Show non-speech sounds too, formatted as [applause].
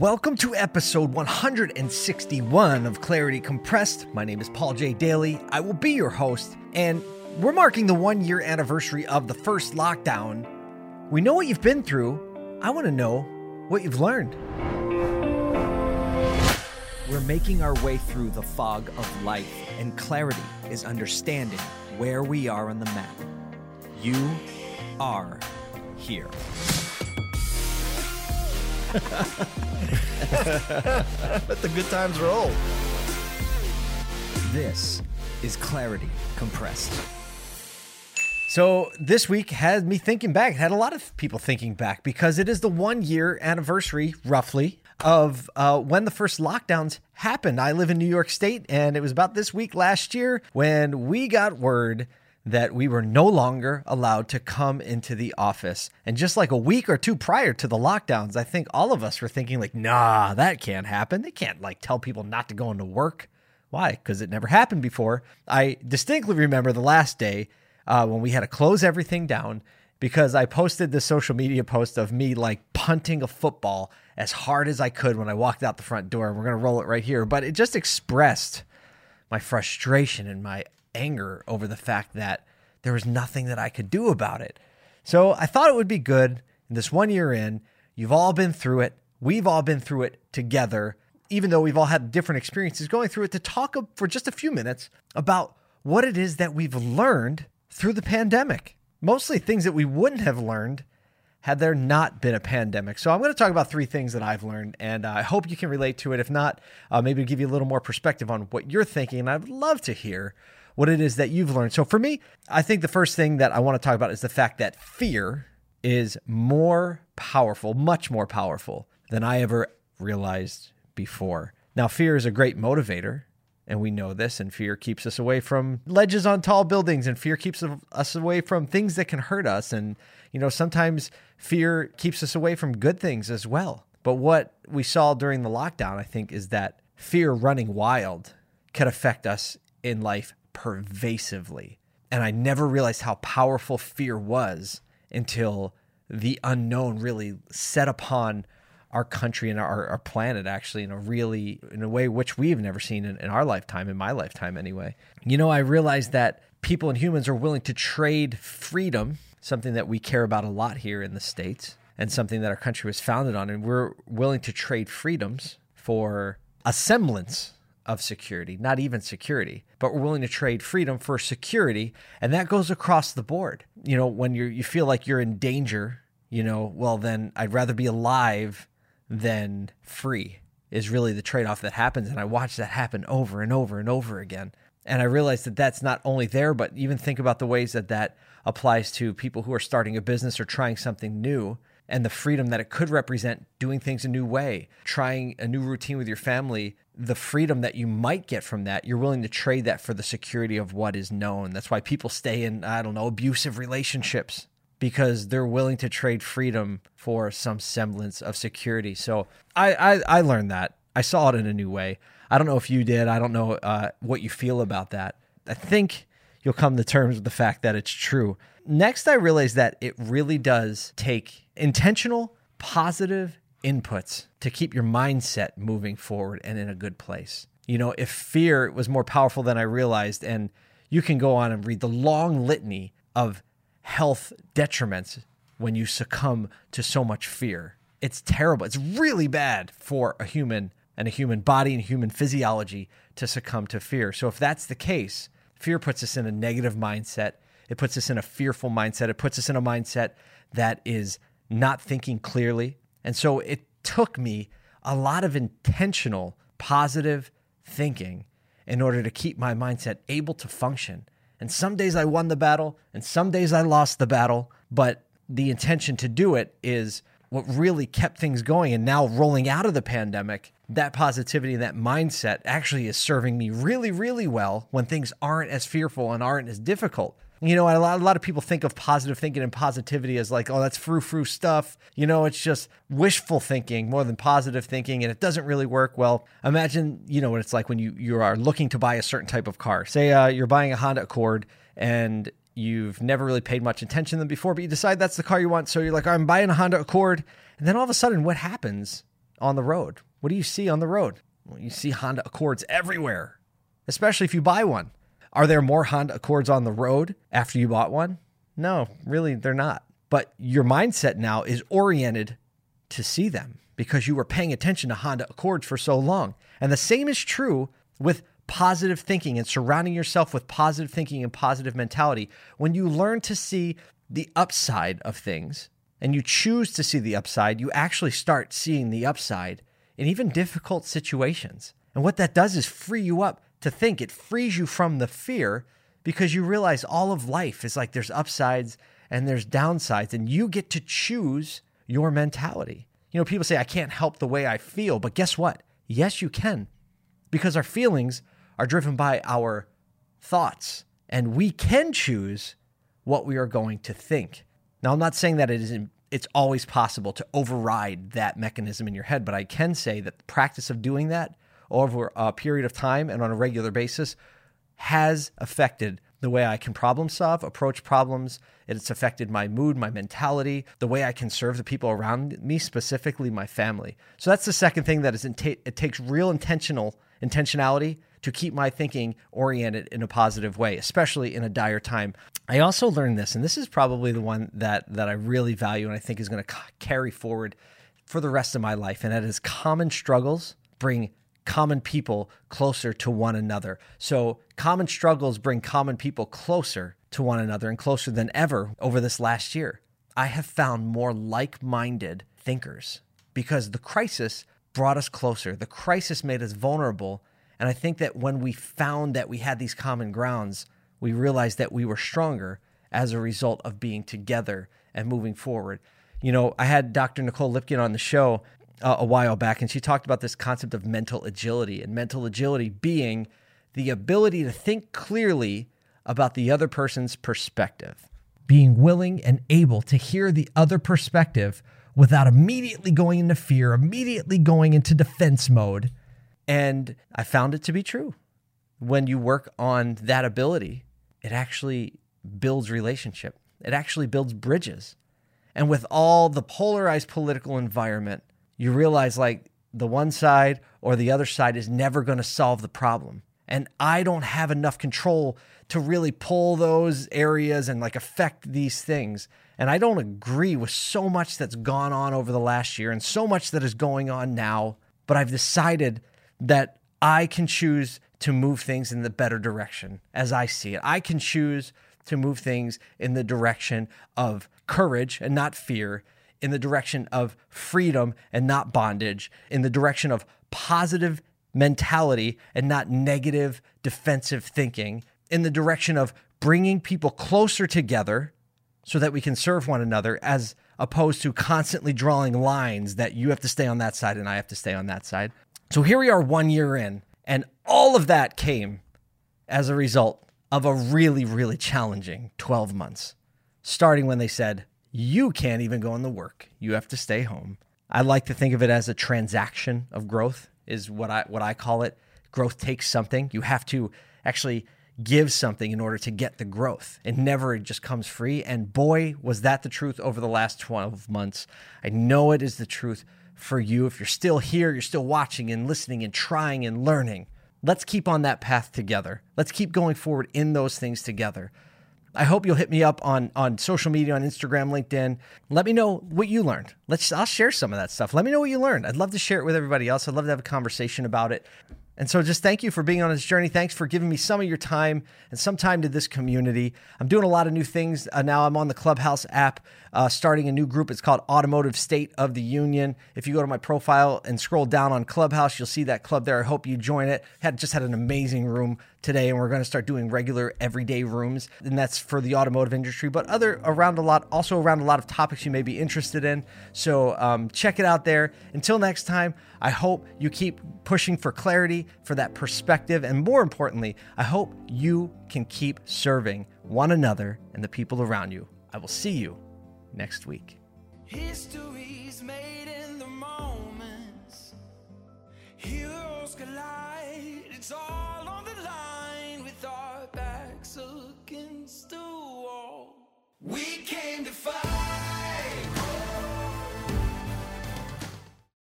Welcome to episode 161 of Clarity Compressed. My name is Paul J. Daly. I will be your host, and we're marking the one year anniversary of the first lockdown. We know what you've been through. I want to know what you've learned. We're making our way through the fog of life, and clarity is understanding where we are on the map. You are here. [laughs] Let the good times roll. This is Clarity Compressed. So, this week had me thinking back, It had a lot of people thinking back because it is the one year anniversary, roughly, of uh, when the first lockdowns happened. I live in New York State, and it was about this week last year when we got word that we were no longer allowed to come into the office. And just like a week or two prior to the lockdowns, I think all of us were thinking like, "Nah, that can't happen. They can't like tell people not to go into work." Why? Because it never happened before. I distinctly remember the last day uh, when we had to close everything down because I posted the social media post of me like punting a football as hard as I could when I walked out the front door. We're going to roll it right here. But it just expressed my frustration and my anger over the fact that there was nothing that I could do about it. So I thought it would be good in this one year in. You've all been through it. We've all been through it together, even though we've all had different experiences going through it, to talk for just a few minutes about what it is that we've learned through the pandemic. Mostly things that we wouldn't have learned had there not been a pandemic. So I'm going to talk about three things that I've learned, and uh, I hope you can relate to it. If not, uh, maybe give you a little more perspective on what you're thinking. And I'd love to hear what it is that you've learned. So for me, I think the first thing that I want to talk about is the fact that fear is more powerful, much more powerful than I ever realized before. Now, fear is a great motivator, and we know this, and fear keeps us away from ledges on tall buildings, and fear keeps us away from things that can hurt us. And, you know, sometimes fear keeps us away from good things as well. But what we saw during the lockdown, I think, is that fear running wild could affect us in life pervasively. And I never realized how powerful fear was until the unknown really set upon our country and our, our planet actually in a really in a way which we've never seen in, in our lifetime in my lifetime anyway you know i realized that people and humans are willing to trade freedom something that we care about a lot here in the states and something that our country was founded on and we're willing to trade freedoms for a semblance of security, not even security, but we're willing to trade freedom for security. And that goes across the board. You know, when you you feel like you're in danger, you know, well, then I'd rather be alive than free is really the trade off that happens. And I watch that happen over and over and over again. And I realize that that's not only there, but even think about the ways that that applies to people who are starting a business or trying something new and the freedom that it could represent doing things a new way, trying a new routine with your family, the freedom that you might get from that, you're willing to trade that for the security of what is known. That's why people stay in, I don't know, abusive relationships because they're willing to trade freedom for some semblance of security. So I, I, I learned that. I saw it in a new way. I don't know if you did. I don't know uh, what you feel about that. I think you'll come to terms with the fact that it's true. Next, I realized that it really does take intentional, positive inputs to keep your mindset moving forward and in a good place. You know, if fear was more powerful than I realized, and you can go on and read the long litany of health detriments when you succumb to so much fear. It's terrible. It's really bad for a human and a human body and human physiology to succumb to fear. So, if that's the case, fear puts us in a negative mindset. It puts us in a fearful mindset. It puts us in a mindset that is not thinking clearly. And so it took me a lot of intentional positive thinking in order to keep my mindset able to function. And some days I won the battle, and some days I lost the battle, but the intention to do it is what really kept things going. And now, rolling out of the pandemic, that positivity and that mindset actually is serving me really, really well when things aren't as fearful and aren't as difficult. You know, a lot, a lot of people think of positive thinking and positivity as like, oh, that's frou frou stuff. You know, it's just wishful thinking more than positive thinking, and it doesn't really work. Well, imagine, you know, what it's like when you, you are looking to buy a certain type of car. Say uh, you're buying a Honda Accord and you've never really paid much attention to them before, but you decide that's the car you want. So you're like, I'm buying a Honda Accord. And then all of a sudden, what happens on the road? What do you see on the road? Well, you see Honda Accords everywhere, especially if you buy one. Are there more Honda Accords on the road after you bought one? No, really, they're not. But your mindset now is oriented to see them because you were paying attention to Honda Accords for so long. And the same is true with positive thinking and surrounding yourself with positive thinking and positive mentality. When you learn to see the upside of things and you choose to see the upside, you actually start seeing the upside in even difficult situations. And what that does is free you up to think. It frees you from the fear because you realize all of life is like there's upsides and there's downsides, and you get to choose your mentality. You know, people say, I can't help the way I feel, but guess what? Yes, you can, because our feelings are driven by our thoughts, and we can choose what we are going to think. Now, I'm not saying that it isn't it's always possible to override that mechanism in your head, but I can say that the practice of doing that over a period of time and on a regular basis has affected the way I can problem solve, approach problems. It's affected my mood, my mentality, the way I can serve the people around me, specifically my family. So that's the second thing that is it takes real intentional intentionality to keep my thinking oriented in a positive way, especially in a dire time. I also learned this, and this is probably the one that that I really value and I think is going to carry forward for the rest of my life, and that is common struggles bring common people closer to one another. So, common struggles bring common people closer to one another and closer than ever over this last year. I have found more like minded thinkers because the crisis brought us closer. The crisis made us vulnerable and I think that when we found that we had these common grounds, we realized that we were stronger as a result of being together and moving forward. You know, I had Dr. Nicole Lipkin on the show uh, a while back, and she talked about this concept of mental agility, and mental agility being the ability to think clearly about the other person's perspective, being willing and able to hear the other perspective without immediately going into fear, immediately going into defense mode and I found it to be true. When you work on that ability, it actually builds relationship. It actually builds bridges. And with all the polarized political environment, you realize like the one side or the other side is never going to solve the problem. And I don't have enough control to really pull those areas and like affect these things. And I don't agree with so much that's gone on over the last year and so much that is going on now. But I've decided that I can choose to move things in the better direction as I see it. I can choose to move things in the direction of courage and not fear, in the direction of freedom and not bondage, in the direction of positive mentality and not negative defensive thinking, in the direction of bringing people closer together so that we can serve one another as opposed to constantly drawing lines that you have to stay on that side and I have to stay on that side. So here we are one year in, and all of that came as a result of a really, really challenging 12 months, starting when they said, You can't even go on the work. You have to stay home. I like to think of it as a transaction of growth, is what I what I call it. Growth takes something. You have to actually give something in order to get the growth. It never just comes free. And boy, was that the truth over the last 12 months. I know it is the truth for you. If you're still here, you're still watching and listening and trying and learning. Let's keep on that path together. Let's keep going forward in those things together. I hope you'll hit me up on on social media on Instagram, LinkedIn. Let me know what you learned. Let's I'll share some of that stuff. Let me know what you learned. I'd love to share it with everybody else. I'd love to have a conversation about it. And so just thank you for being on this journey. Thanks for giving me some of your time and some time to this community. I'm doing a lot of new things uh, now. I'm on the Clubhouse app, uh, starting a new group. It's called Automotive State of the Union. If you go to my profile and scroll down on Clubhouse, you'll see that club there. I hope you join it. Had just had an amazing room today, and we're going to start doing regular everyday rooms, and that's for the automotive industry, but other around a lot, also around a lot of topics you may be interested in. So um, check it out there. Until next time, I hope you keep pushing for clarity, for that perspective, and more importantly, I hope you can keep serving one another and the people around you. I will see you next week. History's made in the moments. Heroes collide. It's all on the line with our backs against the wall. We came to fight.